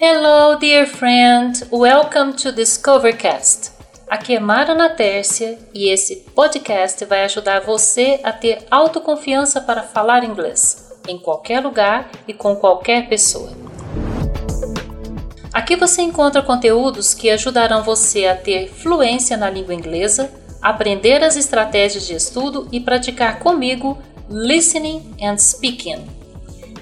Hello, dear friend. Welcome to Discovercast. Aqui é Mara Natércia e esse podcast vai ajudar você a ter autoconfiança para falar inglês em qualquer lugar e com qualquer pessoa. Aqui você encontra conteúdos que ajudarão você a ter fluência na língua inglesa, aprender as estratégias de estudo e praticar comigo listening and speaking.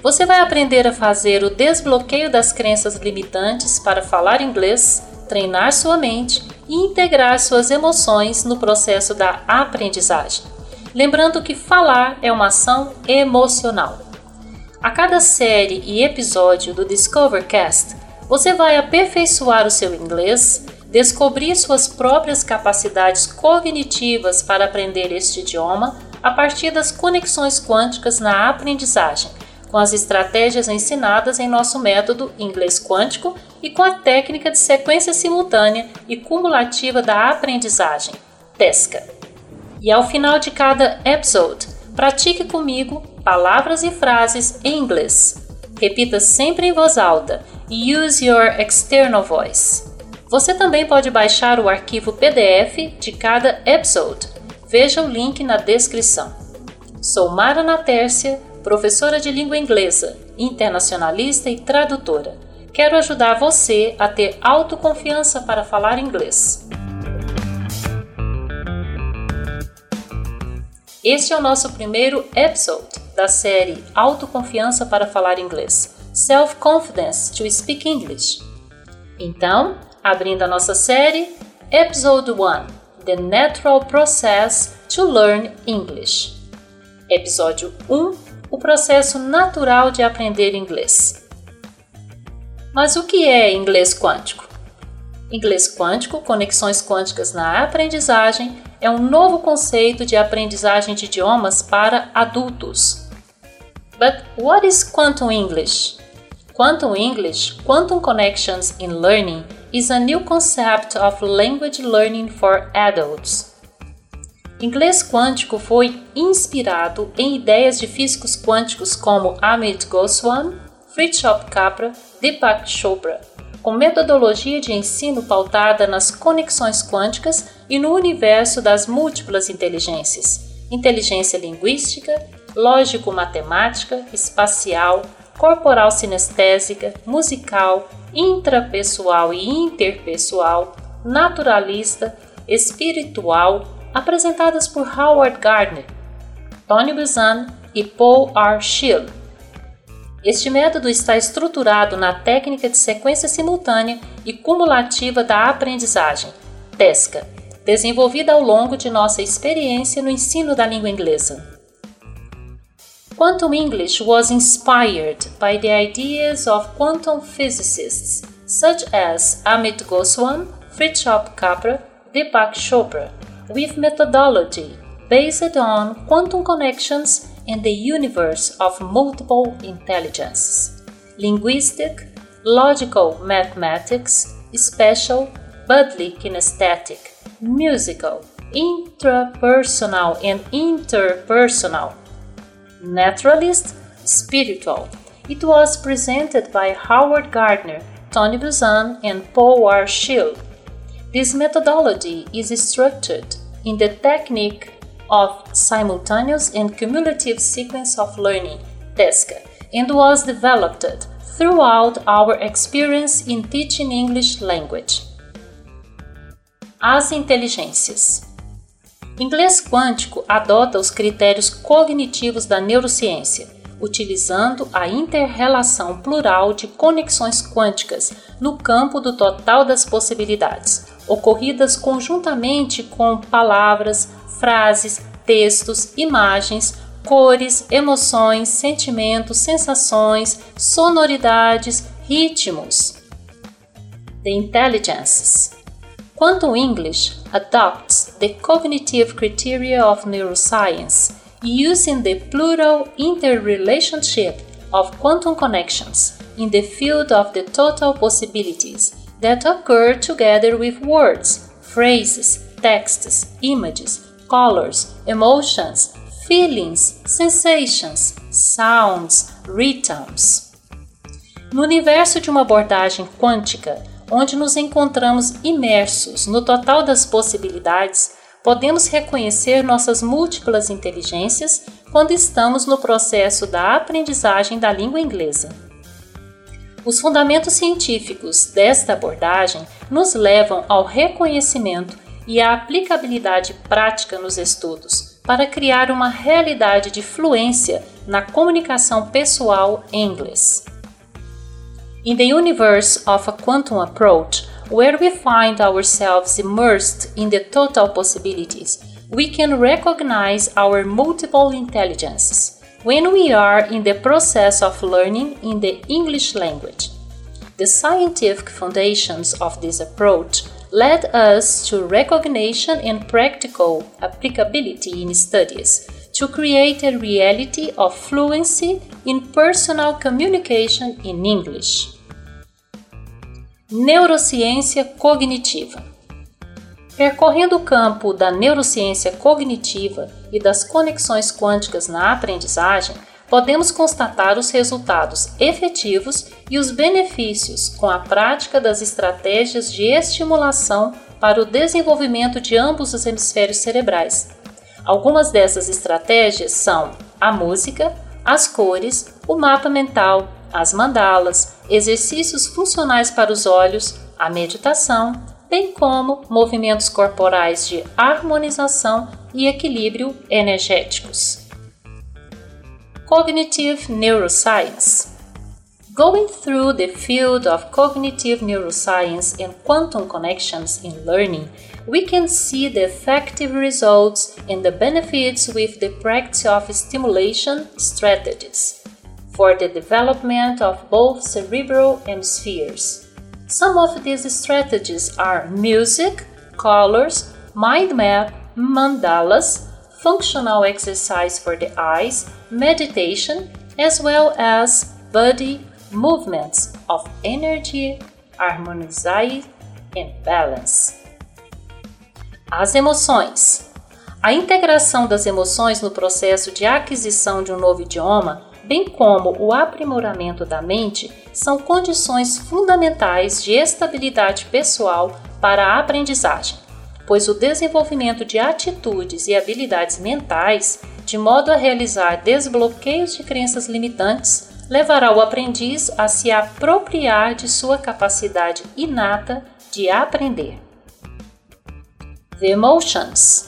Você vai aprender a fazer o desbloqueio das crenças limitantes para falar inglês, treinar sua mente e integrar suas emoções no processo da aprendizagem. Lembrando que falar é uma ação emocional. A cada série e episódio do Discovercast, você vai aperfeiçoar o seu inglês, descobrir suas próprias capacidades cognitivas para aprender este idioma a partir das conexões quânticas na aprendizagem com as estratégias ensinadas em nosso método inglês quântico e com a técnica de sequência simultânea e cumulativa da aprendizagem, TESCA. E ao final de cada episode, pratique comigo palavras e frases em inglês. Repita sempre em voz alta e use your external voice. Você também pode baixar o arquivo PDF de cada episode. Veja o link na descrição. Sou Mara Natércia professora de língua inglesa, internacionalista e tradutora. Quero ajudar você a ter autoconfiança para falar inglês. Este é o nosso primeiro episode da série Autoconfiança para falar inglês Self-Confidence to Speak English. Então, abrindo a nossa série, Episode 1 The Natural Process to Learn English. Episódio 1 o processo natural de aprender inglês. Mas o que é inglês quântico? Inglês quântico, conexões quânticas na aprendizagem, é um novo conceito de aprendizagem de idiomas para adultos. But what is quantum English? Quantum English, Quantum Connections in Learning, is a new concept of language learning for adults. Inglês quântico foi inspirado em ideias de físicos quânticos como Amit Goswami, Fritjof Capra, Deepak Chopra, com metodologia de ensino pautada nas conexões quânticas e no universo das múltiplas inteligências: inteligência linguística, lógico-matemática, espacial, corporal sinestésica, musical, intrapessoal e interpessoal, naturalista, espiritual, apresentadas por Howard Gardner, Tony Buzan e Paul R. Schill. Este método está estruturado na técnica de sequência simultânea e cumulativa da aprendizagem, TESCA, desenvolvida ao longo de nossa experiência no ensino da língua inglesa. Quantum English was inspired by the ideas of quantum physicists such as Amit Goswami, Fritjof Capra, Deepak Chopra, with methodology based on quantum connections in the universe of multiple intelligences, linguistic, logical mathematics, spatial, bodily kinesthetic, musical, intrapersonal and interpersonal, naturalist, spiritual. It was presented by Howard Gardner, Tony Buzan, and Paul R. Schill this methodology is structured in the technique of simultaneous and cumulative sequence of learning, TESCA, and was developed throughout our experience in teaching English language. As inteligências. Inglês quântico adota os critérios cognitivos da neurociência, utilizando a interrelação plural de conexões quânticas no campo do total das possibilidades, ocorridas conjuntamente com palavras, frases, textos, imagens, cores, emoções, sentimentos, sensações, sonoridades, ritmos. The Intelligences. Quantum English adopts the cognitive criteria of neuroscience using the plural interrelationship of quantum connections in the field of the total possibilities that occur together with words, phrases, texts, images, colors, emotions, feelings, sensations, sounds, rhythms. No universo de uma abordagem quântica, onde nos encontramos imersos no total das possibilidades, podemos reconhecer nossas múltiplas inteligências quando estamos no processo da aprendizagem da língua inglesa. Os fundamentos científicos desta abordagem nos levam ao reconhecimento e à aplicabilidade prática nos estudos para criar uma realidade de fluência na comunicação pessoal em inglês. In the universe of a quantum approach, where we find ourselves immersed in the total possibilities, we can recognize our multiple intelligences when we are in the process of learning in the English language. The scientific foundations of this approach led us to recognition and practical applicability in studies to create a reality of fluency in personal communication in English. Neurociência cognitiva. Percorrendo o campo da neurociência cognitiva e das conexões quânticas na aprendizagem, podemos constatar os resultados efetivos e os benefícios com a prática das estratégias de estimulação para o desenvolvimento de ambos os hemisférios cerebrais. Algumas dessas estratégias são a música, as cores, o mapa mental, as mandalas, exercícios funcionais para os olhos, a meditação, bem como movimentos corporais de harmonização e equilíbrio energéticos. Cognitive Neuroscience Going through the field of cognitive neuroscience and quantum connections in learning, we can see the effective results and the benefits with the practice of stimulation strategies for the development of both cerebral hemispheres. Some of these strategies are music, colors, mind map, mandalas, functional exercise for the eyes, meditation, as well as body movements of energy, harmonize and balance. As emoções. A integração das emoções no processo de aquisição de um novo idioma bem como o aprimoramento da mente, são condições fundamentais de estabilidade pessoal para a aprendizagem, pois o desenvolvimento de atitudes e habilidades mentais, de modo a realizar desbloqueios de crenças limitantes, levará o aprendiz a se apropriar de sua capacidade inata de aprender. The Emotions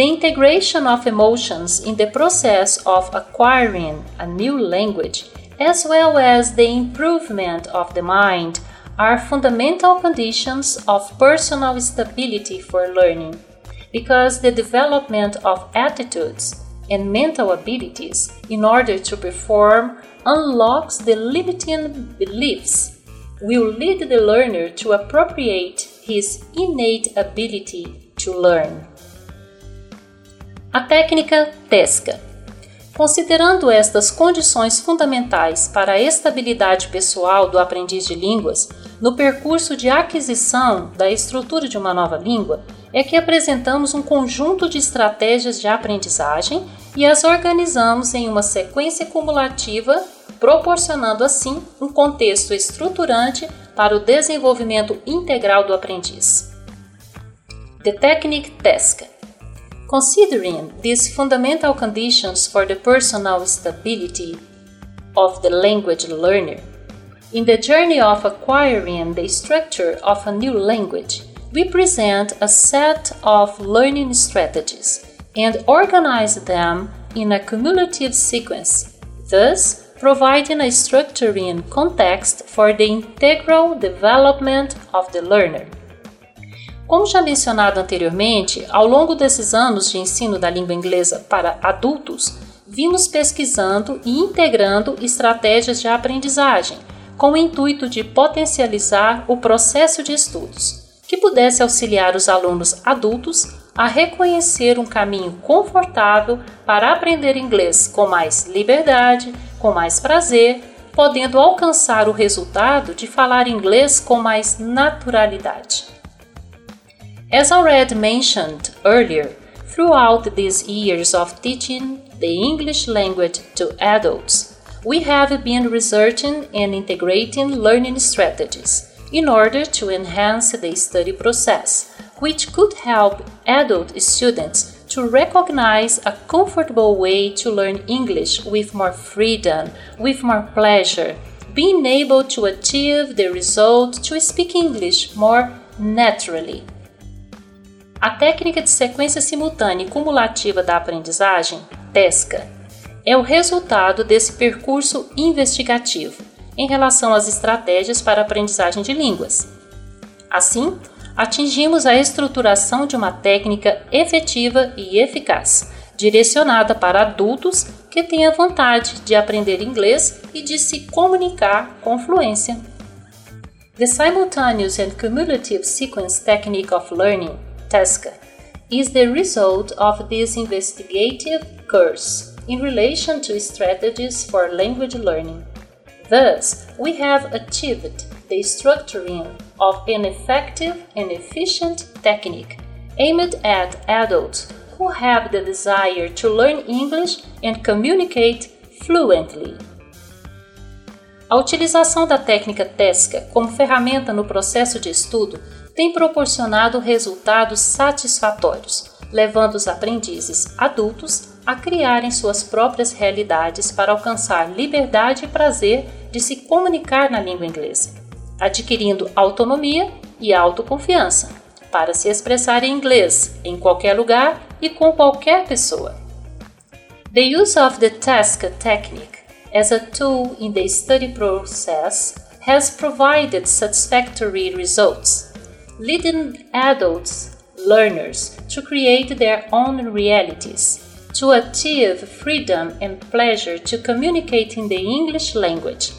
The integration of emotions in the process of acquiring a new language, as well as the improvement of the mind, are fundamental conditions of personal stability for learning, because the development of attitudes and mental abilities in order to perform unlocks the limiting beliefs will lead the learner to appropriate his innate ability to learn. A técnica TESCA. Considerando estas condições fundamentais para a estabilidade pessoal do aprendiz de línguas, no percurso de aquisição da estrutura de uma nova língua, é que apresentamos um conjunto de estratégias de aprendizagem e as organizamos em uma sequência cumulativa, proporcionando assim um contexto estruturante para o desenvolvimento integral do aprendiz. The Technique TESCA Considering these fundamental conditions for the personal stability of the language learner, in the journey of acquiring the structure of a new language, we present a set of learning strategies and organize them in a cumulative sequence, thus providing a structuring context for the integral development of the learner. Como já mencionado anteriormente, ao longo desses anos de ensino da língua inglesa para adultos, vimos pesquisando e integrando estratégias de aprendizagem, com o intuito de potencializar o processo de estudos, que pudesse auxiliar os alunos adultos a reconhecer um caminho confortável para aprender inglês com mais liberdade, com mais prazer, podendo alcançar o resultado de falar inglês com mais naturalidade. As already mentioned earlier, throughout these years of teaching the English language to adults, we have been researching and integrating learning strategies in order to enhance the study process, which could help adult students to recognize a comfortable way to learn English with more freedom, with more pleasure, being able to achieve the result to speak English more naturally. A técnica de sequência simultânea e cumulativa da aprendizagem, TESCA, é o resultado desse percurso investigativo em relação às estratégias para aprendizagem de línguas. Assim, atingimos a estruturação de uma técnica efetiva e eficaz, direcionada para adultos que têm a vontade de aprender inglês e de se comunicar com fluência. The Simultaneous and Cumulative Sequence Technique of Learning, TESCA, is the result of this investigative course in relation to strategies for language learning. Thus, we have achieved the structuring of an effective and efficient technique aimed at adults who have the desire to learn English and communicate fluently. A utilização da técnica TESCA como ferramenta no processo de estudo tem proporcionado resultados satisfatórios, levando os aprendizes adultos a criarem suas próprias realidades para alcançar liberdade e prazer de se comunicar na língua inglesa, adquirindo autonomia e autoconfiança para se expressar em inglês em qualquer lugar e com qualquer pessoa. The use of the task technique as a tool in the study process has provided satisfactory results, leading adults learners to create their own realities to achieve freedom and pleasure to communicate in the English language,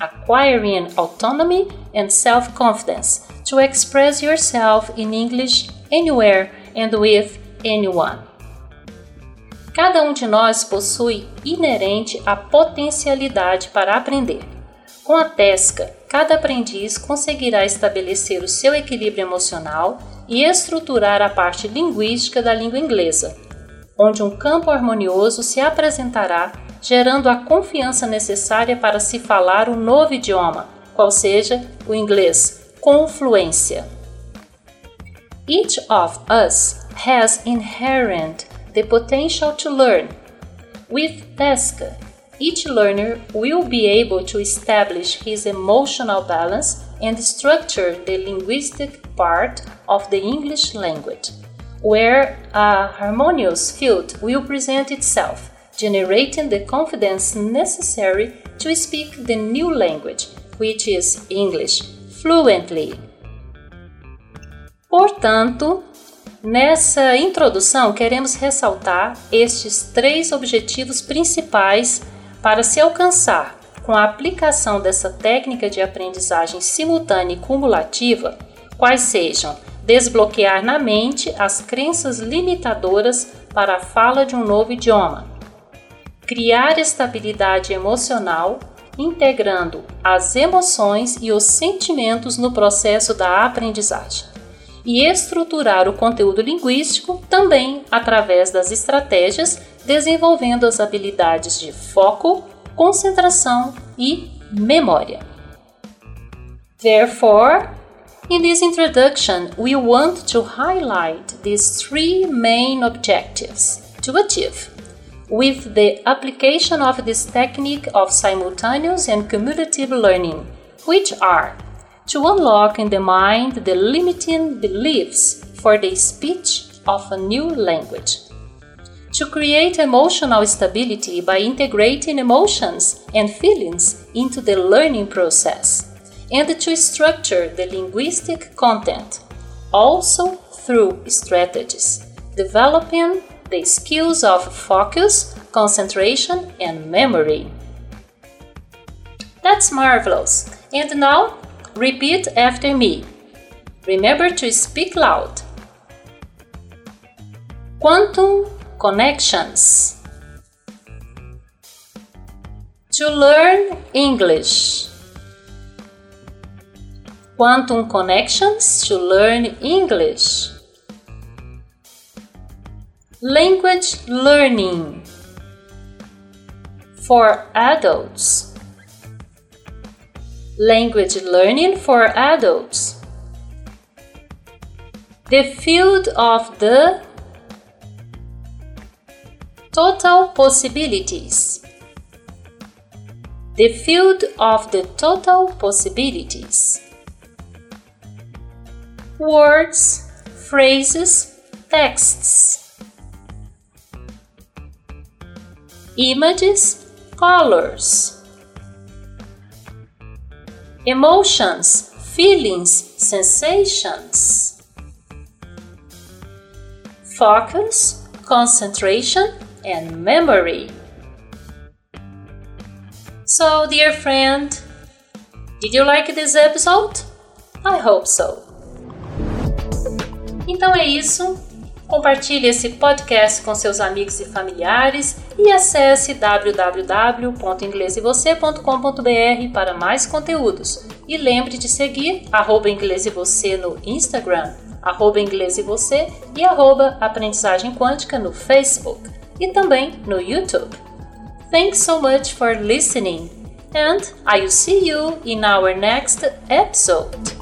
acquiring autonomy and self confidence to express yourself in English anywhere and with anyone. Cada um de nós possui inerente a potencialidade para aprender. Com a TESCA, cada aprendiz conseguirá estabelecer o seu equilíbrio emocional e estruturar a parte linguística da língua inglesa onde um campo harmonioso se apresentará, gerando a confiança necessária para se falar o novo idioma, qual seja o inglês, com fluência. Each of us has inherent the potential to learn. With TESCA, each learner will be able to establish his emotional balance and structure the linguistic part of the English language where a harmonious field will present itself, generating the confidence necessary to speak the new language, which is English, fluently. Portanto, nessa introdução queremos ressaltar estes três objetivos principais para se alcançar com a aplicação dessa técnica de aprendizagem simultânea e cumulativa, quais sejam desbloquear na mente as crenças limitadoras para a fala de um novo idioma, criar estabilidade emocional, integrando as emoções e os sentimentos no processo da aprendizagem, e estruturar o conteúdo linguístico também através das estratégias, desenvolvendo as habilidades de foco, concentração e memória. Therefore, In this introduction, we want to highlight these three main objectives to achieve with the application of this technique of simultaneous and cumulative learning, which are to unlock in the mind the limiting beliefs for the speech of a new language, to create emotional stability by integrating emotions and feelings into the learning process and to structure the linguistic content, also through strategies, developing the skills of focus, concentration, and memory. That's marvelous! And now, repeat after me. Remember to speak loud. Quantum connections. To learn English. Quantum Connections to Learn English. Language Learning. for adults. Language learning for adults. The field of the total possibilities. The field of the total possibilities. Words, phrases, texts. Images, colors. Emotions, feelings, sensations. Focus, concentration, and memory. So, dear friend, did you like this episode? I hope so. Então é isso. Compartilhe esse podcast com seus amigos e familiares e acesse www.inglesevocê.com.br para mais conteúdos. E lembre de seguir arroba Inglês e Você no Instagram, arroba Inglês e Você e arroba Aprendizagem Quântica no Facebook e também no YouTube. Thanks so much for listening and I will see you in our next episode.